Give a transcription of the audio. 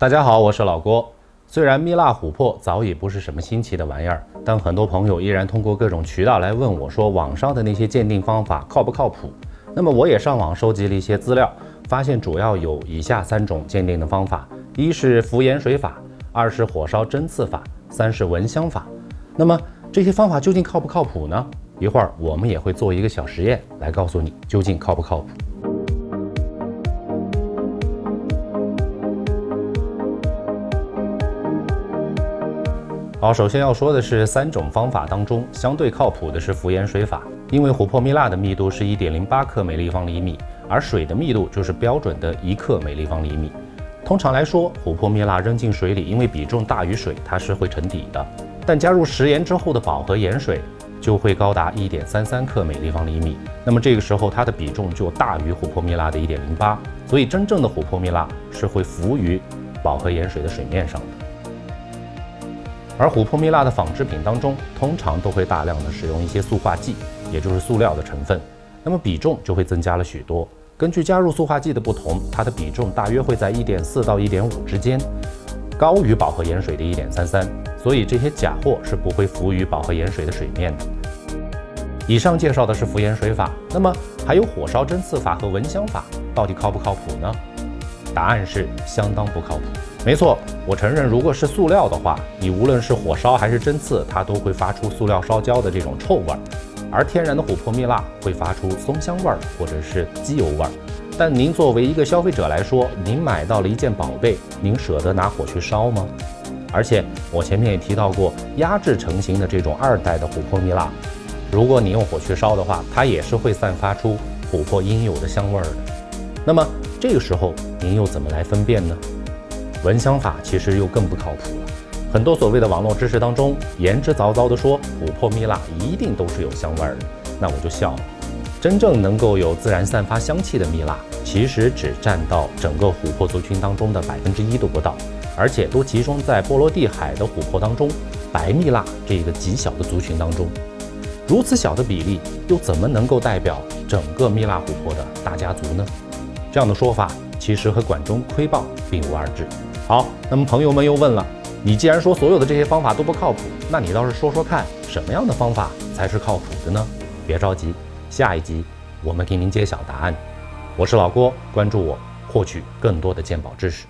大家好，我是老郭。虽然蜜蜡琥珀早已不是什么新奇的玩意儿，但很多朋友依然通过各种渠道来问我，说网上的那些鉴定方法靠不靠谱？那么我也上网收集了一些资料，发现主要有以下三种鉴定的方法：一是浮盐水法，二是火烧针刺法，三是蚊香法。那么这些方法究竟靠不靠谱呢？一会儿我们也会做一个小实验，来告诉你究竟靠不靠谱。好，首先要说的是三种方法当中，相对靠谱的是浮盐水法，因为琥珀蜜蜡的密度是一点零八克每立方厘米，而水的密度就是标准的一克每立方厘米。通常来说，琥珀蜜蜡扔进水里，因为比重大于水，它是会沉底的。但加入食盐之后的饱和盐水就会高达一点三三克每立方厘米，那么这个时候它的比重就大于琥珀蜜蜡的一点零八，所以真正的琥珀蜜蜡是会浮于饱和盐水的水面上的。而琥珀蜜蜡的仿制品当中，通常都会大量的使用一些塑化剂，也就是塑料的成分，那么比重就会增加了许多。根据加入塑化剂的不同，它的比重大约会在一点四到一点五之间，高于饱和盐水的一点三三，所以这些假货是不会浮于饱和盐水的水面的。以上介绍的是浮盐水法，那么还有火烧针刺法和蚊香法，到底靠不靠谱呢？答案是相当不靠谱。没错，我承认，如果是塑料的话，你无论是火烧还是针刺，它都会发出塑料烧焦的这种臭味儿；而天然的琥珀蜜蜡会发出松香味儿或者是机油味儿。但您作为一个消费者来说，您买到了一件宝贝，您舍得拿火去烧吗？而且我前面也提到过，压制成型的这种二代的琥珀蜜蜡，如果你用火去烧的话，它也是会散发出琥珀应有的香味儿的。那么这个时候您又怎么来分辨呢？蚊香法其实又更不靠谱了。很多所谓的网络知识当中，言之凿凿地说琥珀蜜蜡一定都是有香味儿的，那我就笑了。真正能够有自然散发香气的蜜蜡，其实只占到整个琥珀族群当中的百分之一都不到，而且都集中在波罗的海的琥珀当中，白蜜蜡这个极小的族群当中。如此小的比例，又怎么能够代表整个蜜蜡琥珀的大家族呢？这样的说法其实和管中窥豹并无二致。好，那么朋友们又问了，你既然说所有的这些方法都不靠谱，那你倒是说说看，什么样的方法才是靠谱的呢？别着急，下一集我们给您揭晓答案。我是老郭，关注我，获取更多的鉴宝知识。